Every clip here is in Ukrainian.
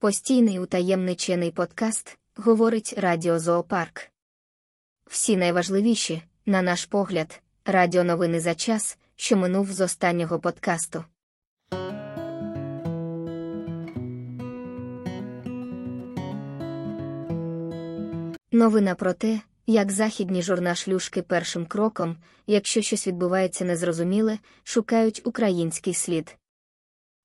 Постійний утаємничений подкаст говорить Радіо Зоопарк. Всі найважливіші, на наш погляд, радіоновини за час, що минув з останнього подкасту. Новина про те, як західні журнашлюшки першим кроком, якщо щось відбувається незрозуміле, шукають український слід.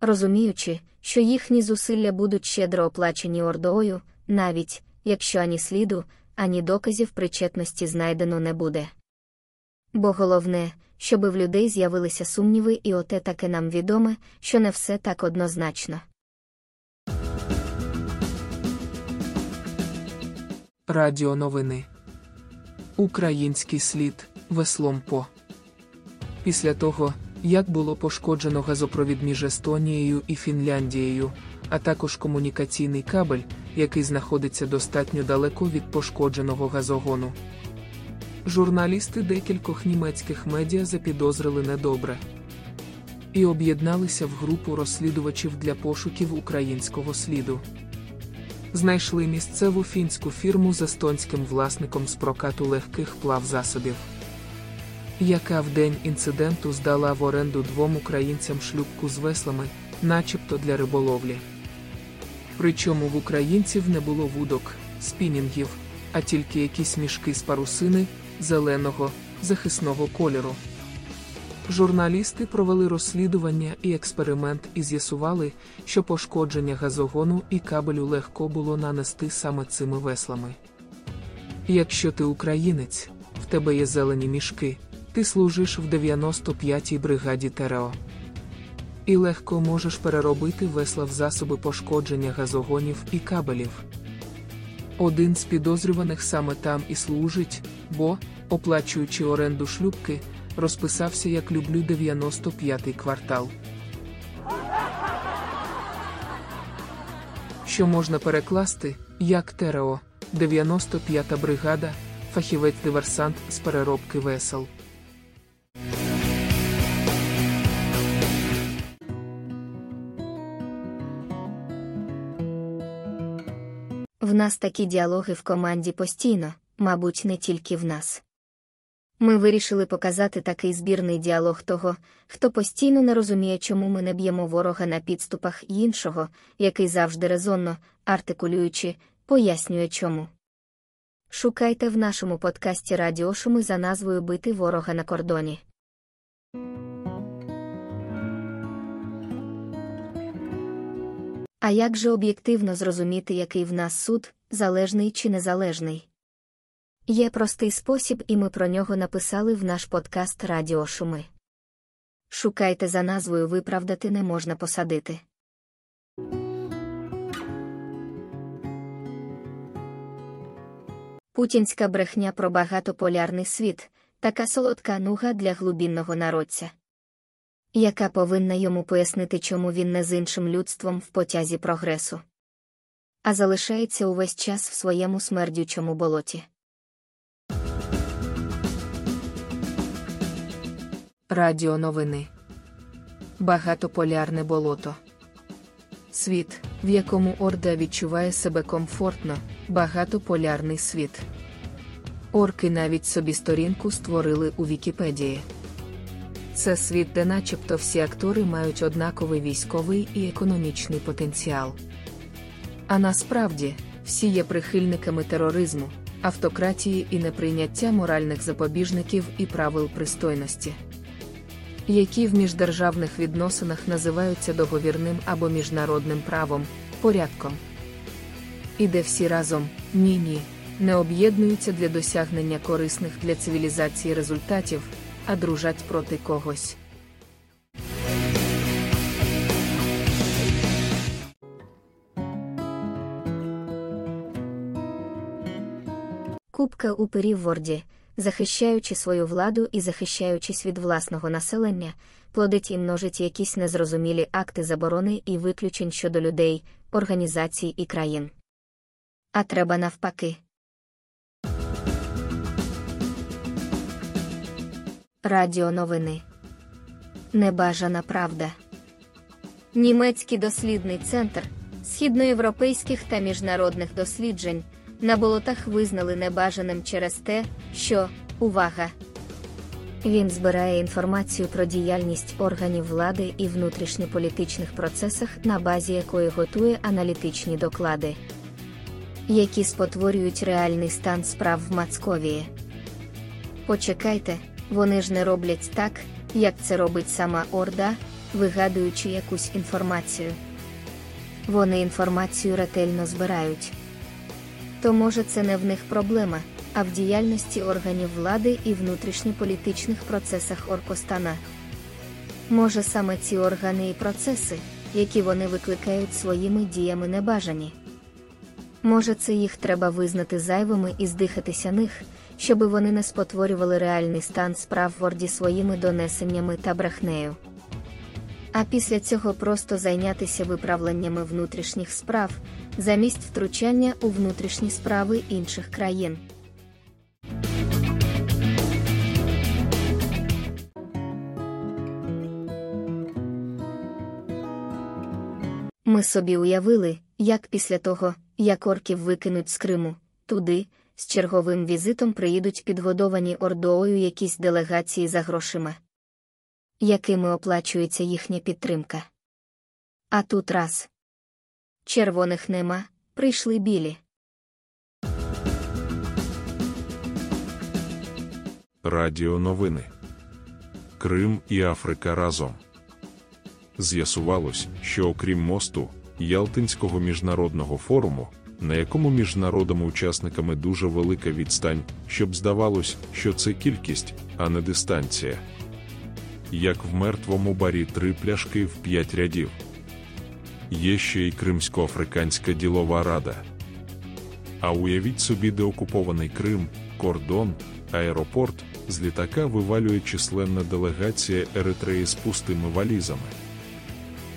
Розуміючи, що їхні зусилля будуть щедро оплачені ордою, навіть якщо ані сліду, ані доказів причетності знайдено не буде. Бо головне, щоби в людей з'явилися сумніви, і оте таке нам відоме, що не все так однозначно. Радіо новини. Український слід веслом по. Після того, як було пошкоджено газопровід між Естонією і Фінляндією, а також комунікаційний кабель, який знаходиться достатньо далеко від пошкодженого газогону. Журналісти декількох німецьких медіа запідозрили недобре і об'єдналися в групу розслідувачів для пошуків українського сліду. Знайшли місцеву фінську фірму з естонським власником з прокату легких плавзасобів яка в день інциденту здала в оренду двом українцям шлюпку з веслами, начебто для риболовлі. Причому в українців не було вудок, спінінгів, а тільки якісь мішки з парусини, зеленого, захисного кольору. Журналісти провели розслідування і експеримент і з'ясували, що пошкодження газогону і кабелю легко було нанести саме цими веслами. Якщо ти українець, в тебе є зелені мішки, ти служиш в 95-й бригаді ТРО. І легко можеш переробити весла в засоби пошкодження газогонів і кабелів. Один з підозрюваних саме там і служить, бо, оплачуючи оренду шлюбки, розписався як люблю 95-й квартал. Що можна перекласти, як ТРО, 95-та бригада, фахівець-диверсант з переробки весел. Нас такі діалоги в команді постійно, мабуть, не тільки в нас. Ми вирішили показати такий збірний діалог того, хто постійно не розуміє, чому ми не б'ємо ворога на підступах іншого, який завжди резонно, артикулюючи, пояснює чому. Шукайте в нашому подкасті Радіошуми за назвою Бити ворога на кордоні. А як же об'єктивно зрозуміти, який в нас суд, залежний чи незалежний? Є простий спосіб, і ми про нього написали в наш подкаст Радіо Шуми. Шукайте за назвою Виправдати не можна посадити. Путінська брехня про багатополярний світ така солодка нуга для глубінного народця яка повинна йому пояснити, чому він не з іншим людством в потязі прогресу, а залишається увесь час в своєму смердючому болоті. Радіо новини Багатополярне болото. Світ, в якому Орда відчуває себе комфортно, багатополярний світ. Орки навіть собі сторінку створили у Вікіпедії. Це світ, де начебто всі актори мають однаковий військовий і економічний потенціал. А насправді всі є прихильниками тероризму, автократії і неприйняття моральних запобіжників і правил пристойності, які в міждержавних відносинах називаються договірним або міжнародним правом, порядком. І де всі разом ні ні не об'єднуються для досягнення корисних для цивілізації результатів а дружать проти когось. Кубка у Ворді, захищаючи свою владу і захищаючись від власного населення, плодить і множить якісь незрозумілі акти заборони і виключень щодо людей, організацій і країн. А треба навпаки. Радіо новини. Небажана правда. Німецький дослідний центр східноєвропейських та міжнародних досліджень на болотах визнали небажаним через те, що увага. Він збирає інформацію про діяльність органів влади і внутрішньополітичних процесах, на базі якої готує аналітичні доклади, які спотворюють реальний стан справ в Мацковії. Почекайте, вони ж не роблять так, як це робить сама Орда, вигадуючи якусь інформацію. Вони інформацію ретельно збирають. То може це не в них проблема, а в діяльності органів влади і внутрішньополітичних процесах Оркостана. Може саме ці органи і процеси, які вони викликають своїми діями небажані. Може, це їх треба визнати зайвими і здихатися них, щоби вони не спотворювали реальний стан справ в Орді своїми донесеннями та брехнею. А після цього просто зайнятися виправленнями внутрішніх справ замість втручання у внутрішні справи інших країн. Ми собі уявили, як після того, як орків викинуть з Криму, туди, з черговим візитом приїдуть підгодовані ордою якісь делегації за грошима, якими оплачується їхня підтримка. А тут раз червоних нема, прийшли білі. Радіо новини Крим і Африка разом. З'ясувалось, що окрім мосту, Ялтинського міжнародного форуму, на якому між народами-учасниками дуже велика відстань, щоб здавалось, що це кількість, а не дистанція. Як в мертвому барі три пляшки в п'ять рядів. Є ще й Кримсько-Африканська ділова рада. А уявіть собі, де окупований Крим, кордон, аеропорт, з літака вивалює численна делегація Еритреї з пустими валізами.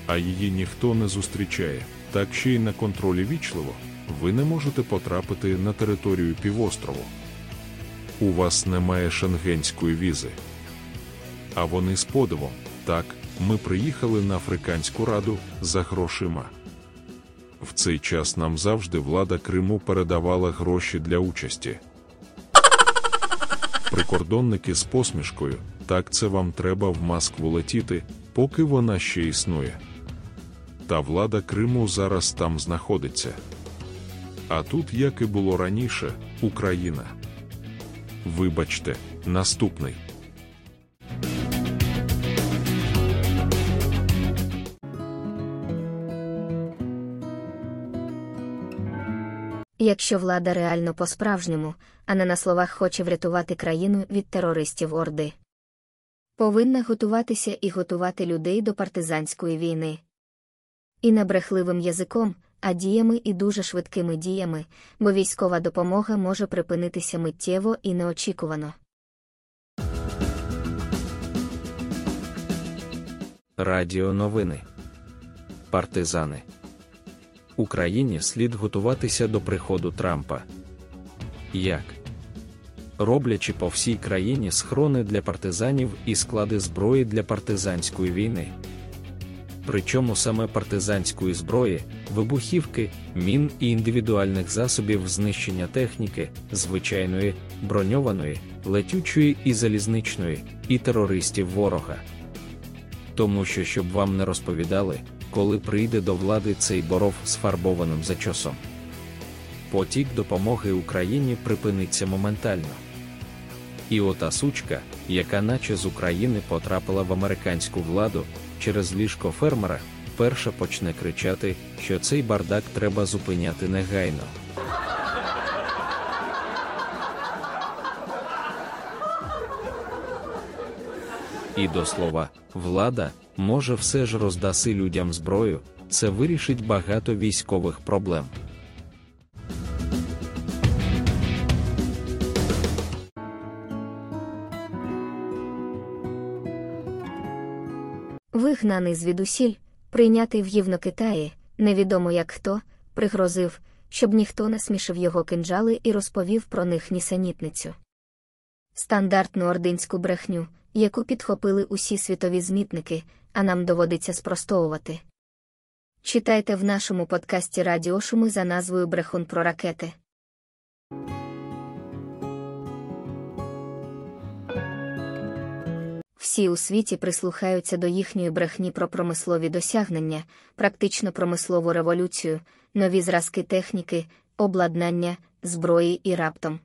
А її ніхто не зустрічає, так ще й на контролі вічливо, ви не можете потрапити на територію півострову. У вас немає шенгенської візи. А вони з подивом, так, ми приїхали на Африканську раду за грошима. В цей час нам завжди влада Криму передавала гроші для участі. Прикордонники з посмішкою, так це вам треба в Москву летіти, поки вона ще існує. Та влада Криму зараз там знаходиться. А тут, як і було раніше, Україна. Вибачте, наступний. Якщо влада реально по-справжньому, а не на словах хоче врятувати країну від терористів Орди, повинна готуватися і готувати людей до партизанської війни. І не брехливим язиком, а діями і дуже швидкими діями, бо військова допомога може припинитися миттєво і неочікувано. Радіо новини. Партизани. Україні слід готуватися до приходу Трампа. Як? Роблячи по всій країні схорони для партизанів і склади зброї для партизанської війни. Причому саме партизанської зброї, вибухівки, мін і індивідуальних засобів знищення техніки, звичайної, броньованої, летючої і залізничної, і терористів ворога. Тому що щоб вам не розповідали, коли прийде до влади цей боров з фарбованим зачосом. Потік допомоги Україні припиниться моментально. І ота сучка, яка наче з України потрапила в американську владу через ліжко фермера, перша почне кричати, що цей бардак треба зупиняти негайно. І до слова, влада може все ж роздаси людям зброю, це вирішить багато військових проблем. Вигнаний звідусіль, прийнятий в Євнокитаї, невідомо як хто, пригрозив, щоб ніхто не смішив його кинджали і розповів про них нісенітницю. Стандартну ординську брехню, яку підхопили усі світові змітники, а нам доводиться спростовувати. Читайте в нашому подкасті Радіошуми за назвою Брехун про ракети. Всі у світі прислухаються до їхньої брехні про промислові досягнення, практично промислову революцію, нові зразки техніки, обладнання, зброї і раптом.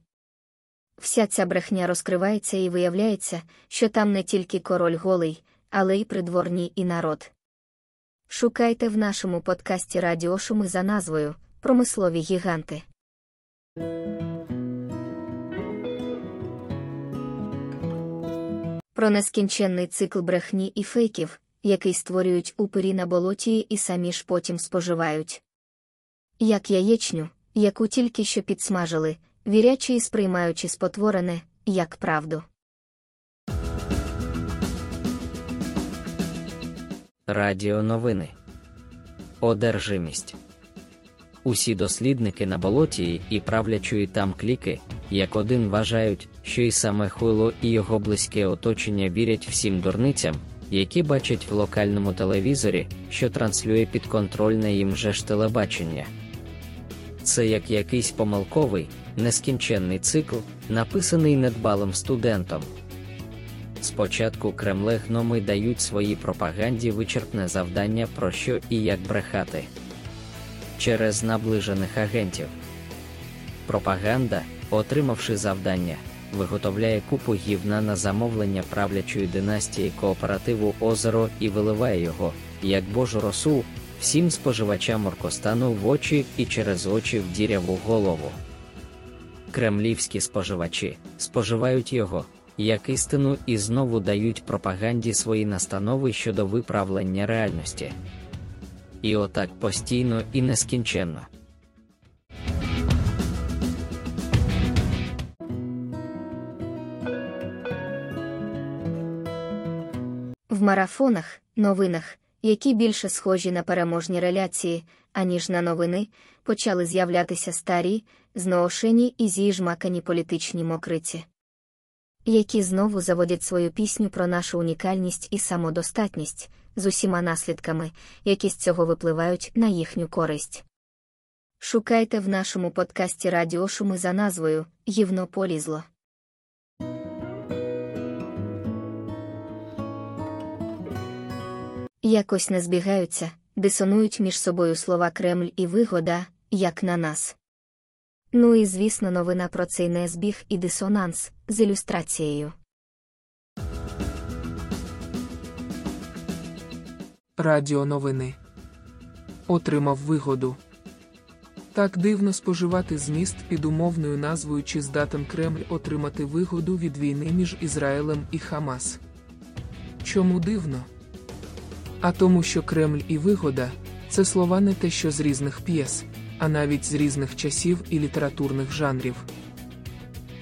Вся ця брехня розкривається і виявляється, що там не тільки король голий, але й придворні і народ. Шукайте в нашому подкасті Радіошуми за назвою Промислові гіганти. Про нескінченний цикл брехні і фейків, який створюють упирі на болоті і самі ж потім споживають. Як яєчню, яку тільки що підсмажили, вірячи і сприймаючи спотворене, як правду. Радіо новини. Одержимість. Усі дослідники на болоті і правлячої там кліки, як один вважають, що і саме Хуйло і його близьке оточення вірять всім дурницям, які бачать в локальному телевізорі, що транслює підконтрольне їм же ж телебачення. Це як якийсь помилковий, нескінченний цикл, написаний недбалим студентом. Спочатку Кремле гноми дають своїй пропаганді вичерпне завдання про що і як брехати через наближених агентів. Пропаганда, отримавши завдання, виготовляє купу гівна на замовлення правлячої династії кооперативу Озеро і виливає його, як божу росу, всім споживачам Оркостану в очі і через очі в діряву голову. Кремлівські споживачі споживають його, як істину і знову дають пропаганді свої настанови щодо виправлення реальності. І отак постійно і нескінченно. В марафонах, новинах, які більше схожі на переможні реляції, аніж на новини, почали з'являтися старі, зноошені і зіжмакані політичні мокриці, які знову заводять свою пісню про нашу унікальність і самодостатність з усіма наслідками, які з цього випливають на їхню користь. Шукайте в нашому подкасті Радіошуми за назвою Гівно полізло. Якось не збігаються, дисонують між собою слова Кремль і вигода, як на нас. Ну і звісно, новина про цей незбіг і дисонанс з ілюстрацією. Радіо новини. Отримав вигоду. Так дивно споживати зміст під умовною назвою чи здатен Кремль отримати вигоду від війни між Ізраїлем і Хамас. Чому дивно? А тому, що Кремль і вигода це слова не те, що з різних п'єс, а навіть з різних часів і літературних жанрів.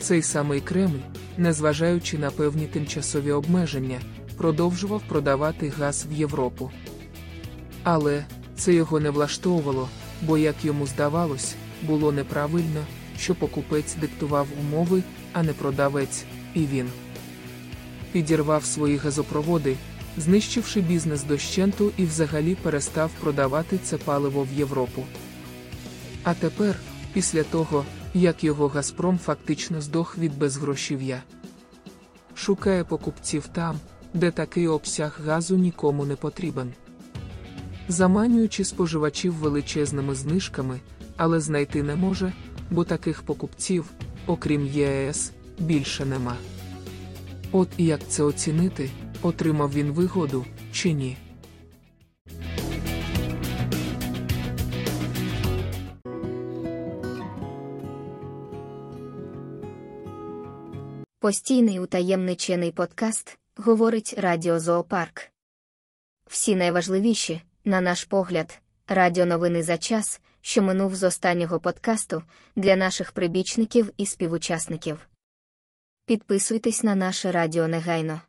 Цей самий Кремль, незважаючи на певні тимчасові обмеження, продовжував продавати газ в Європу. Але це його не влаштовувало, бо, як йому здавалось, було неправильно, що покупець диктував умови, а не продавець, і він підірвав свої газопроводи, знищивши бізнес дощенту і взагалі перестав продавати це паливо в Європу. А тепер, після того, як його Газпром фактично здох від безгрошів'я, шукає покупців там, де такий обсяг газу нікому не потрібен. Заманюючи споживачів величезними знижками, але знайти не може, бо таких покупців, окрім ЄС, більше нема. От і як це оцінити, отримав він вигоду чи ні. Постійний утаємничений подкаст говорить Радіо Зоопарк. Всі найважливіші, на наш погляд, радіоновини за час, що минув з останнього подкасту для наших прибічників і співучасників. Підписуйтесь на наше радіо негайно.